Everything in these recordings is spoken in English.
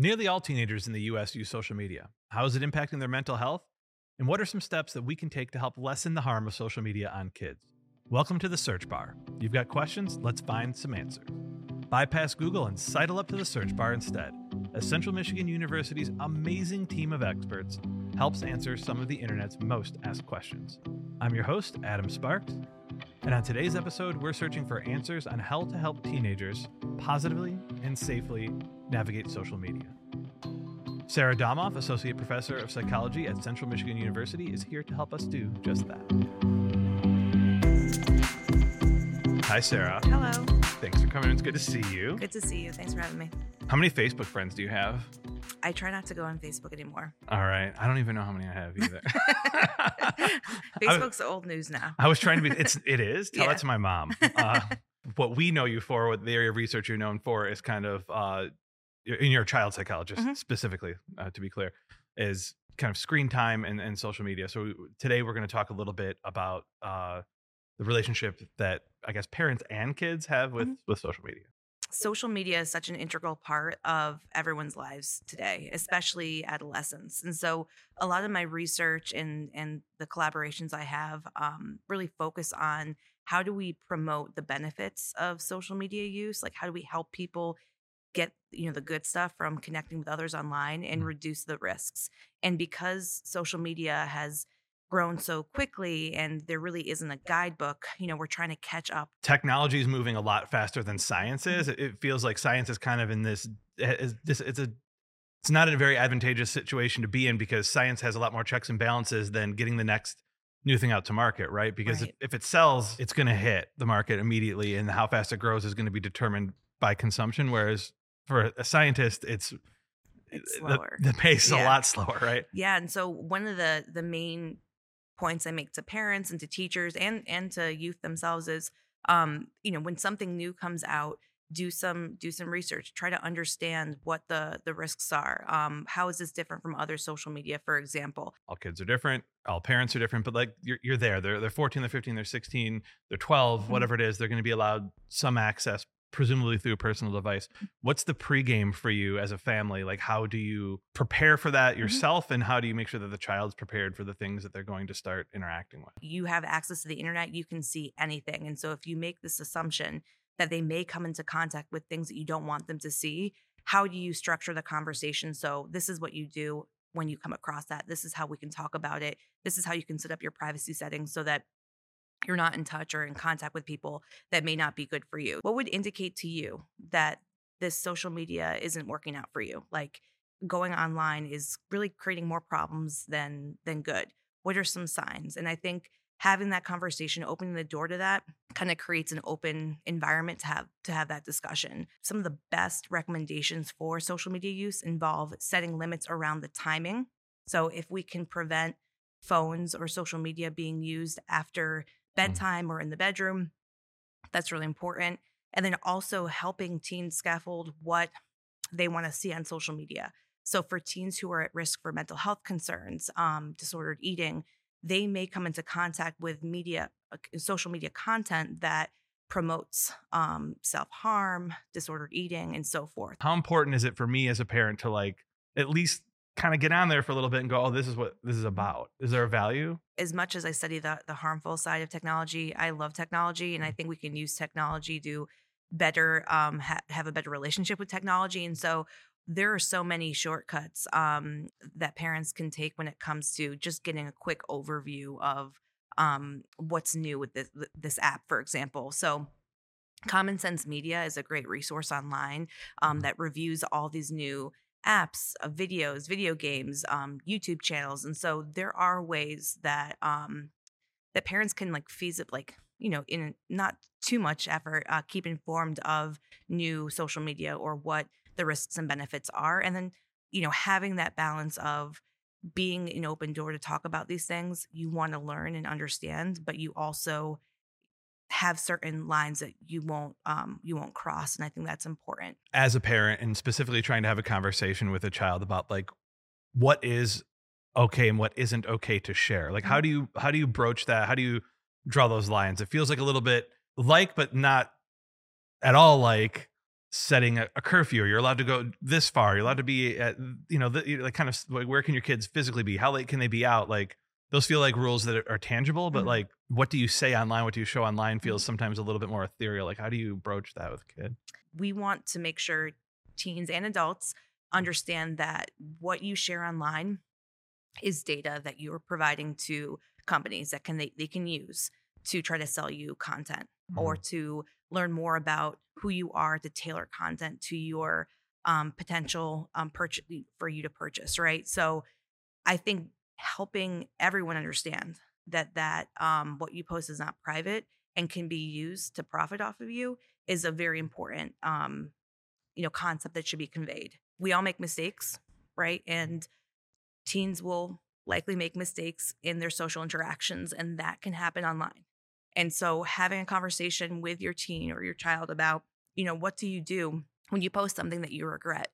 Nearly all teenagers in the US use social media. How is it impacting their mental health? And what are some steps that we can take to help lessen the harm of social media on kids? Welcome to the search bar. You've got questions? Let's find some answers. Bypass Google and sidle up to the search bar instead, as Central Michigan University's amazing team of experts helps answer some of the internet's most asked questions. I'm your host, Adam Sparks, and on today's episode, we're searching for answers on how to help teenagers positively and safely navigate social media. Sarah Domoff, Associate Professor of Psychology at Central Michigan University, is here to help us do just that. Hi, Sarah. Hello. Thanks for coming. It's good to see you. Good to see you. Thanks for having me. How many Facebook friends do you have? I try not to go on Facebook anymore. All right. I don't even know how many I have either. Facebook's old news now. I was trying to be. It's it is. Tell Yeah. that to my mom. Uh, what we know you for, what the area of research you're known for, is kind of uh, in your child psychologist Mhm. specifically, uh, to be clear, is kind of screen time and, and social media. So today we're going to talk a little bit about uh, the relationship that I guess parents and kids have with Mhm. with social media. Social media is such an integral part of everyone's lives today, especially adolescents. And so a lot of my research and and the collaborations I have um, really focus on how do we promote the benefits of social media use? Like how do we help people get you know the good stuff from connecting with others online and Mhm. reduce the risks and because social media has grown so quickly and there really isn't a guidebook you know we're trying to catch up Technology is moving a lot faster than science mm-hmm. is. It, feels like science is kind of in this. Eh, this it's a it's not a very advantageous situation to be in because science has a lot more checks and balances than getting the next new thing out to market, right? Because Right. if, if it sells, it's going to hit the market immediately, and how fast it grows is going to be determined by consumption. Whereas for a scientist, it's It's the- slower. The, pace is a lot slower, right? Yeah, and so one of the the main points I make to parents and to teachers and and to youth themselves is um you know when something new comes out do some do some research try to understand what the the risks are. Um how is this different from other social media for example? All kids are different all parents are different but like you're, you're there. They're, they're 14 they're 15 they're 16 they're 12 Mhm. whatever it is they're going to be allowed some access presumably through a personal device what's the pregame for you as a family like how do you prepare for that mm-hmm. yourself and how do you make sure that the child's prepared for the things that they're going to start interacting with you have access to the internet, you can see anything. And so if you make this assumption that they may come into contact with things that you don't want them to see, how do you structure the conversation? So this is what you do when you come across that. This is how we can talk about it. This is how you can set up your privacy settings so that you're not in touch or in contact with people that may not be good for you. What would indicate to you that this social media isn't working out for you? Like going online is really creating more problems than than good. What are some signs? And I think having that conversation, opening the door to that kind of creates an open environment to have to have that discussion. Some of the best recommendations for social media use involve setting limits around the timing. So if we can prevent phones or social media being used after bedtime or in the bedroom, that's really important. And then also helping teens scaffold what they want to see on social media. So for teens who are at risk for mental health concerns, um, disordered eating, they may come into contact with media, uh, social media content that promotes um, self harm, disordered eating, and so forth. how important is it for me as a parent to like at least kind of get on there for a little bit and go oh this is what this is about is there a value As much as I study the the harmful side of technology, I love technology, and I think we can use technology to better um, ha- have a better relationship with technology. And so there are so many shortcuts um, that parents can take when it comes to just getting a quick overview of um, what's new with this this app, for example. So. Common Sense Media is a great resource online um, Mhm. that reviews all these new apps, uh, videos, video games, um, YouTube channels, and so there are ways that um, that parents can like feasibly, like you know, in not too much effort, uh, keep informed of new social media or what the risks and benefits are, and then you know having that balance of being an open door to talk about these things you want to learn and understand, but you also have certain lines that you won't um you won't cross and i think that's important. As a parent and specifically trying to have a conversation with a child about like what is okay and what isn't okay to share like how do you how do you broach that? How do you draw those lines? It feels like a little bit like but not at all like setting a, a curfew. You're allowed to go this far. You're allowed to be at you know the like kind of like where can your kids physically be? How late can they be out? Like those feel like rules that are, are tangible but Mhm. like what do you say online what do you show online feels sometimes a little bit more ethereal like how do you broach that with a kid? We want to make sure teens and adults understand that what you share online is data that you are providing to companies that can they, they can use to try to sell you content or to learn more about who you are to tailor content to your um, potential um, purchase for you to purchase right? So i think helping everyone understand that that um, what you post is not private and can be used to profit off of you is a very important um, you know concept that should be conveyed. We all make mistakes right? And teens will likely make mistakes in their social interactions and that can happen online. And so having a conversation with your teen or your child about you know what do you do when you post something that you regret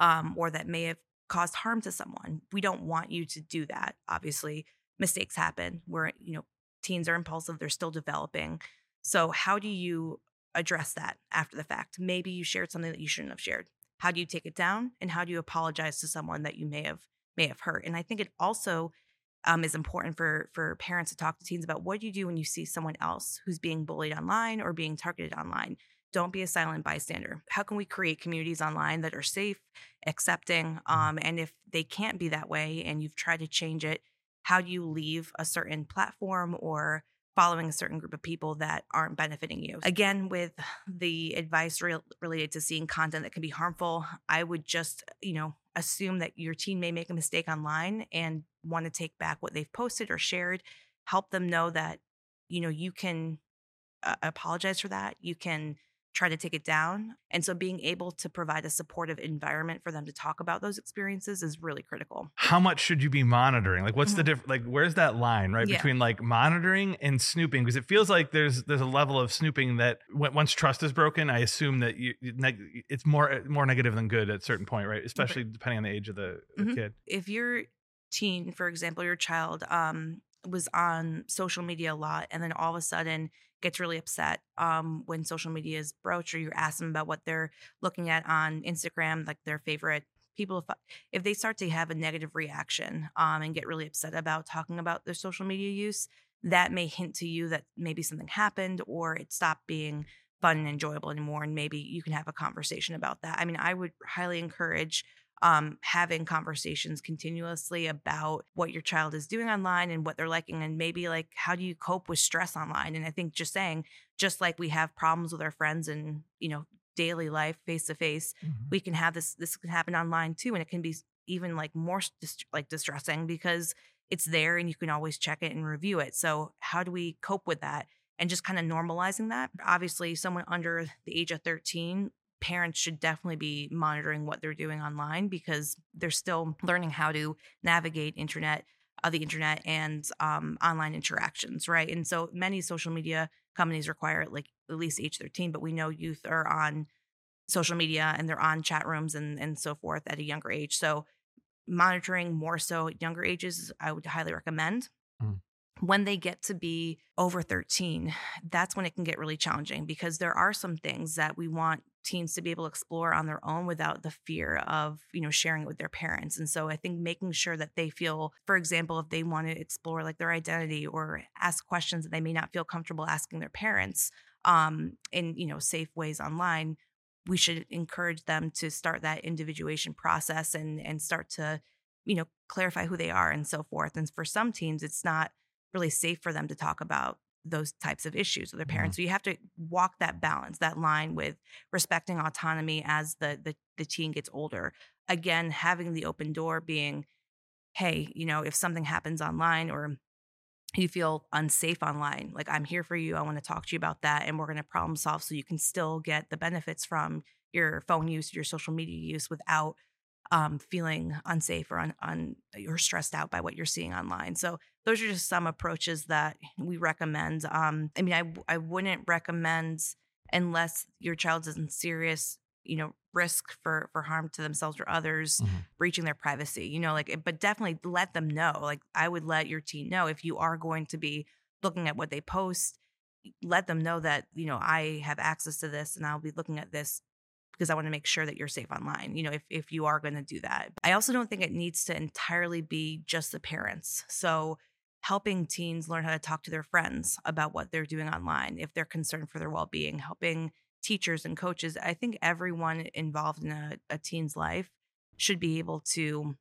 um, or that may have caused harm to someone we don't want you to do that obviously mistakes happen where you know teens are impulsive they're still developing. So how do you address that after the fact? Maybe you shared something that you shouldn't have shared. How do you take it down and how do you apologize to someone that you may have may have hurt? And i think it also um, is important for for parents to talk to teens about what do you do when you see someone else who's being bullied online or being targeted online don't be a silent bystander. How can we create communities online that are safe accepting um, and if they can't be that way and you've tried to change it how do you leave a certain platform or following a certain group of people that aren't benefiting you? Again with the advice re- related to seeing content that can be harmful i would just you know assume that your teen may make a mistake online and want to take back what they've posted or shared. Help them know that you know you can uh, apologize for that. You can try to take it down and so being able to provide a supportive environment for them to talk about those experiences is really critical how much should you be monitoring like what's the Mhm. difference like where's that line right Yeah. between like monitoring and snooping because it feels like there's there's a level of snooping that when, once trust is broken i assume that you neg- it's more more negative than good at a certain point right especially depending on the age of the, the Mhm. kid if your teen, for example, your child um, was on social media a lot and then all of a sudden gets really upset um, when social media is broached or you ask them about what they're looking at on Instagram, like their favorite people, if, if they start to have a negative reaction um, and get really upset about talking about their social media use, that may hint to you that maybe something happened or it stopped being fun and enjoyable anymore. And maybe you can have a conversation about that. I mean, I would highly encourage um, having conversations continuously about what your child is doing online and what they're liking, and maybe like how do you cope with stress online. And I think just saying, just like we have problems with our friends and you know daily life face to face, we can have this. This can happen online too, and it can be even like more dis- like distressing because it's there and you can always check it and review it. So how do we cope with that? And just kind of normalizing that. Obviously, someone under the age of 13 parents should definitely be monitoring what they're doing online because they're still learning how to navigate internet uh, the internet and um, online interactions right? And so many social media companies require like at least age 13 but we know youth are on social media and they're on chat rooms and and so forth at a younger age. So monitoring more so at younger ages i would highly recommend. Mm. When they get to be over 13 that's when it can get really challenging because there are some things that we want teens to be able to explore on their own without the fear of you know sharing it with their parents. And so i think making sure that they feel for example if they want to explore like their identity or ask questions that they may not feel comfortable asking their parents um in you know safe ways online we should encourage them to start that individuation process and and start to you know clarify who they are and so forth. And for some teens it's not really safe for them to talk about those types of issues with their parents. Mm-hmm. So you have to walk that balance that line with respecting autonomy as the the, the teen gets older. Again having the open door being hey you know if something happens online or you feel unsafe online like i'm here for you i want to talk to you about that and we're going to problem solve so you can still get the benefits from your phone use your social media use without um, feeling unsafe or un, un, or stressed out by what you're seeing online. So those are just some approaches that we recommend. Um, i mean I, I wouldn't recommend unless your child is in serious you know risk for for harm to themselves or others Mhm. breaching their privacy you know like but definitely let them know. Like i would let your teen know if you are going to be looking at what they post let them know that you know i have access to this and i'll be looking at this because I want to make sure that you're safe online, you know, if, if you are going to do that. I also don't think it needs to entirely be just the parents. So, helping teens learn how to talk to their friends about what they're doing online, if they're concerned for their well being, helping teachers and coaches. I think everyone involved in a, a teen's life should be able to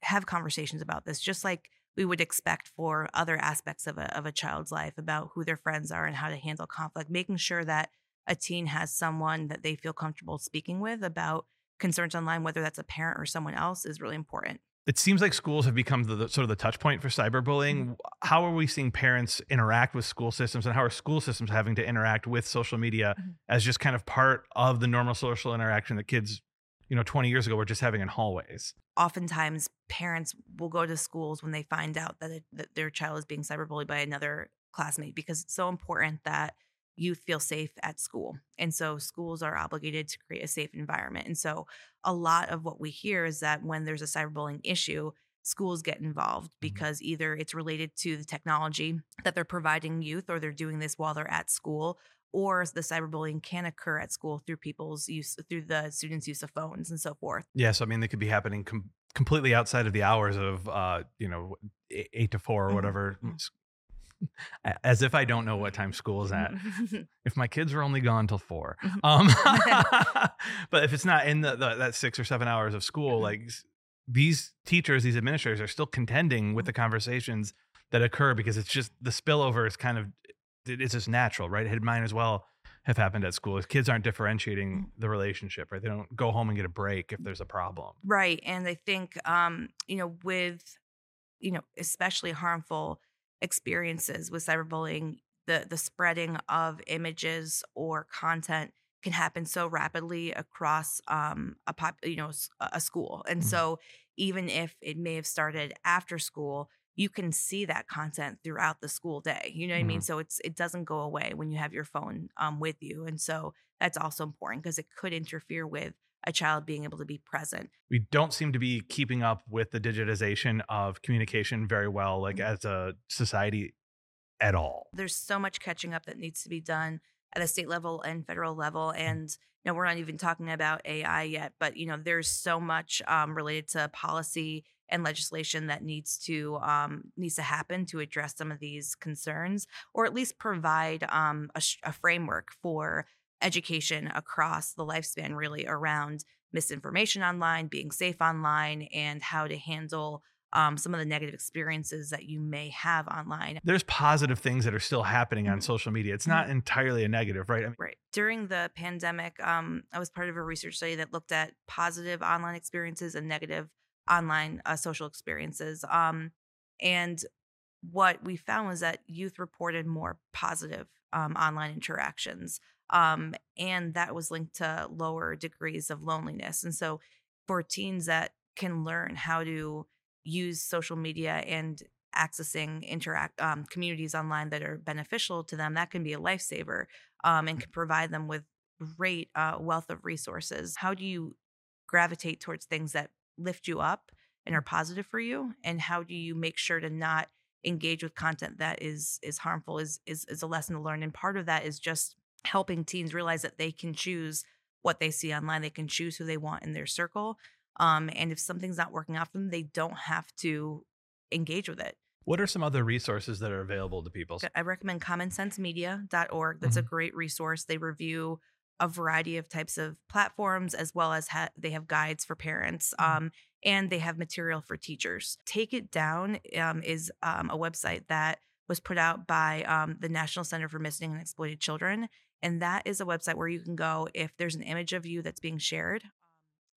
have conversations about this, just like we would expect for other aspects of a, of a child's life about who their friends are and how to handle conflict, making sure that a teen has someone that they feel comfortable speaking with about concerns online, whether that's a parent or someone else, is really important. It seems like schools have become the, the sort of the touch point for cyberbullying. Mm-hmm. How are we seeing parents interact with school systems, and how are school systems having to interact with social media mm-hmm. as just kind of part of the normal social interaction that kids, you know, 20 years ago were just having in hallways? Oftentimes, parents will go to schools when they find out that, it, that their child is being cyberbullied by another classmate because it's so important that youth feel safe at school. And so schools are obligated to create a safe environment. And so a lot of what we hear is that when there's a cyberbullying issue, schools get involved mm-hmm. because either it's related to the technology that they're providing youth or they're doing this while they're at school or the cyberbullying can occur at school through people's use through the students use of phones and so forth yes i mean they could be happening com- completely outside of the hours of uh you know eight to four or mm-hmm. whatever mm-hmm as if I don't know what time school is at. if my kids were only gone till four, mm-hmm. um, but if it's not in the, the, that six or seven hours of school, mm-hmm. like these teachers, these administrators are still contending with the mm-hmm. conversations that occur because it's just the spillover is kind of it's just natural, right? It might as well have happened at school. Kids aren't differentiating the relationship, right? They don't go home and get a break if there's a problem, right? And I think, um, you know, with you know, especially harmful experiences with cyberbullying, the the spreading of images or content can happen so rapidly across um, a pop, you know, a school. And mm-hmm. so even if it may have started after school, you can see that content throughout the school day. You know what mm-hmm. I mean? Mm-hmm. So it's it doesn't go away when you have your phone um, with you. And so that's also important because it could interfere with a child being able to be present. We don't seem to be keeping up with the digitization of communication very well, like mm-hmm. as a society at all. There's so much catching up that needs to be done at a state level and federal level. Mm. And you know, we're not even talking about AI yet, but you know, there's so much um, related to policy and legislation that needs to um, needs to happen to address some of these concerns, or at least provide um, a, a framework for education across the lifespan, really around misinformation online, being safe online, and how to handle um, some of the negative experiences that you may have online. There's positive things that are still happening on mm-hmm. social media. It's not mm-hmm. entirely a negative, right? I mean- right. During the pandemic, um, I was part of a research study that looked at positive online experiences and negative online uh, social experiences. Um, and what we found was that youth reported more positive um, online interactions. Um, and that was linked to lower degrees of loneliness. And so, for teens that can learn how to use social media and accessing interact um, communities online that are beneficial to them, that can be a lifesaver um, and can provide them with great uh, wealth of resources. How do you gravitate towards things that lift you up and are positive for you? And how do you make sure to not engage with content that is is harmful? Is is is a lesson to learn, and part of that is just helping teens realize that they can choose what they see online. They can choose who they want in their circle. Um, and if something's not working out for them, they don't have to engage with it. What are some other resources that are available to people? I recommend commonsensemedia.org. That's mm-hmm. a great resource. They review a variety of types of platforms as well as ha- they have guides for parents mm-hmm. um, and they have material for teachers. Take It Down um, is um, a website that was put out by um, the National Center for Missing and Exploited Children. And that is a website where you can go if there's an image of you that's being shared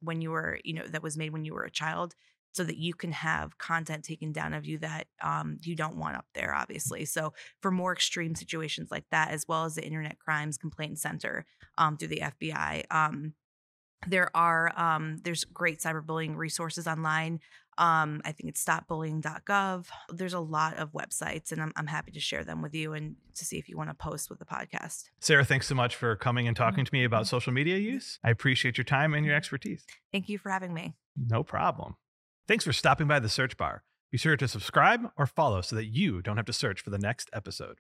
when you were, you know, that was made when you were a child, so that you can have content taken down of you that um, you don't want up there, obviously. So for more extreme situations like that, as well as the Internet Crimes Complaint Center um, through the FBI, um, there are um, there's great cyberbullying resources online um, I think it's stopbullying.gov. There's a lot of websites, and I'm, I'm happy to share them with you and to see if you want to post with the podcast. Sarah, thanks so much for coming and talking to me about social media use. I appreciate your time and your expertise. Thank you for having me. No problem. Thanks for stopping by the search bar. Be sure to subscribe or follow so that you don't have to search for the next episode.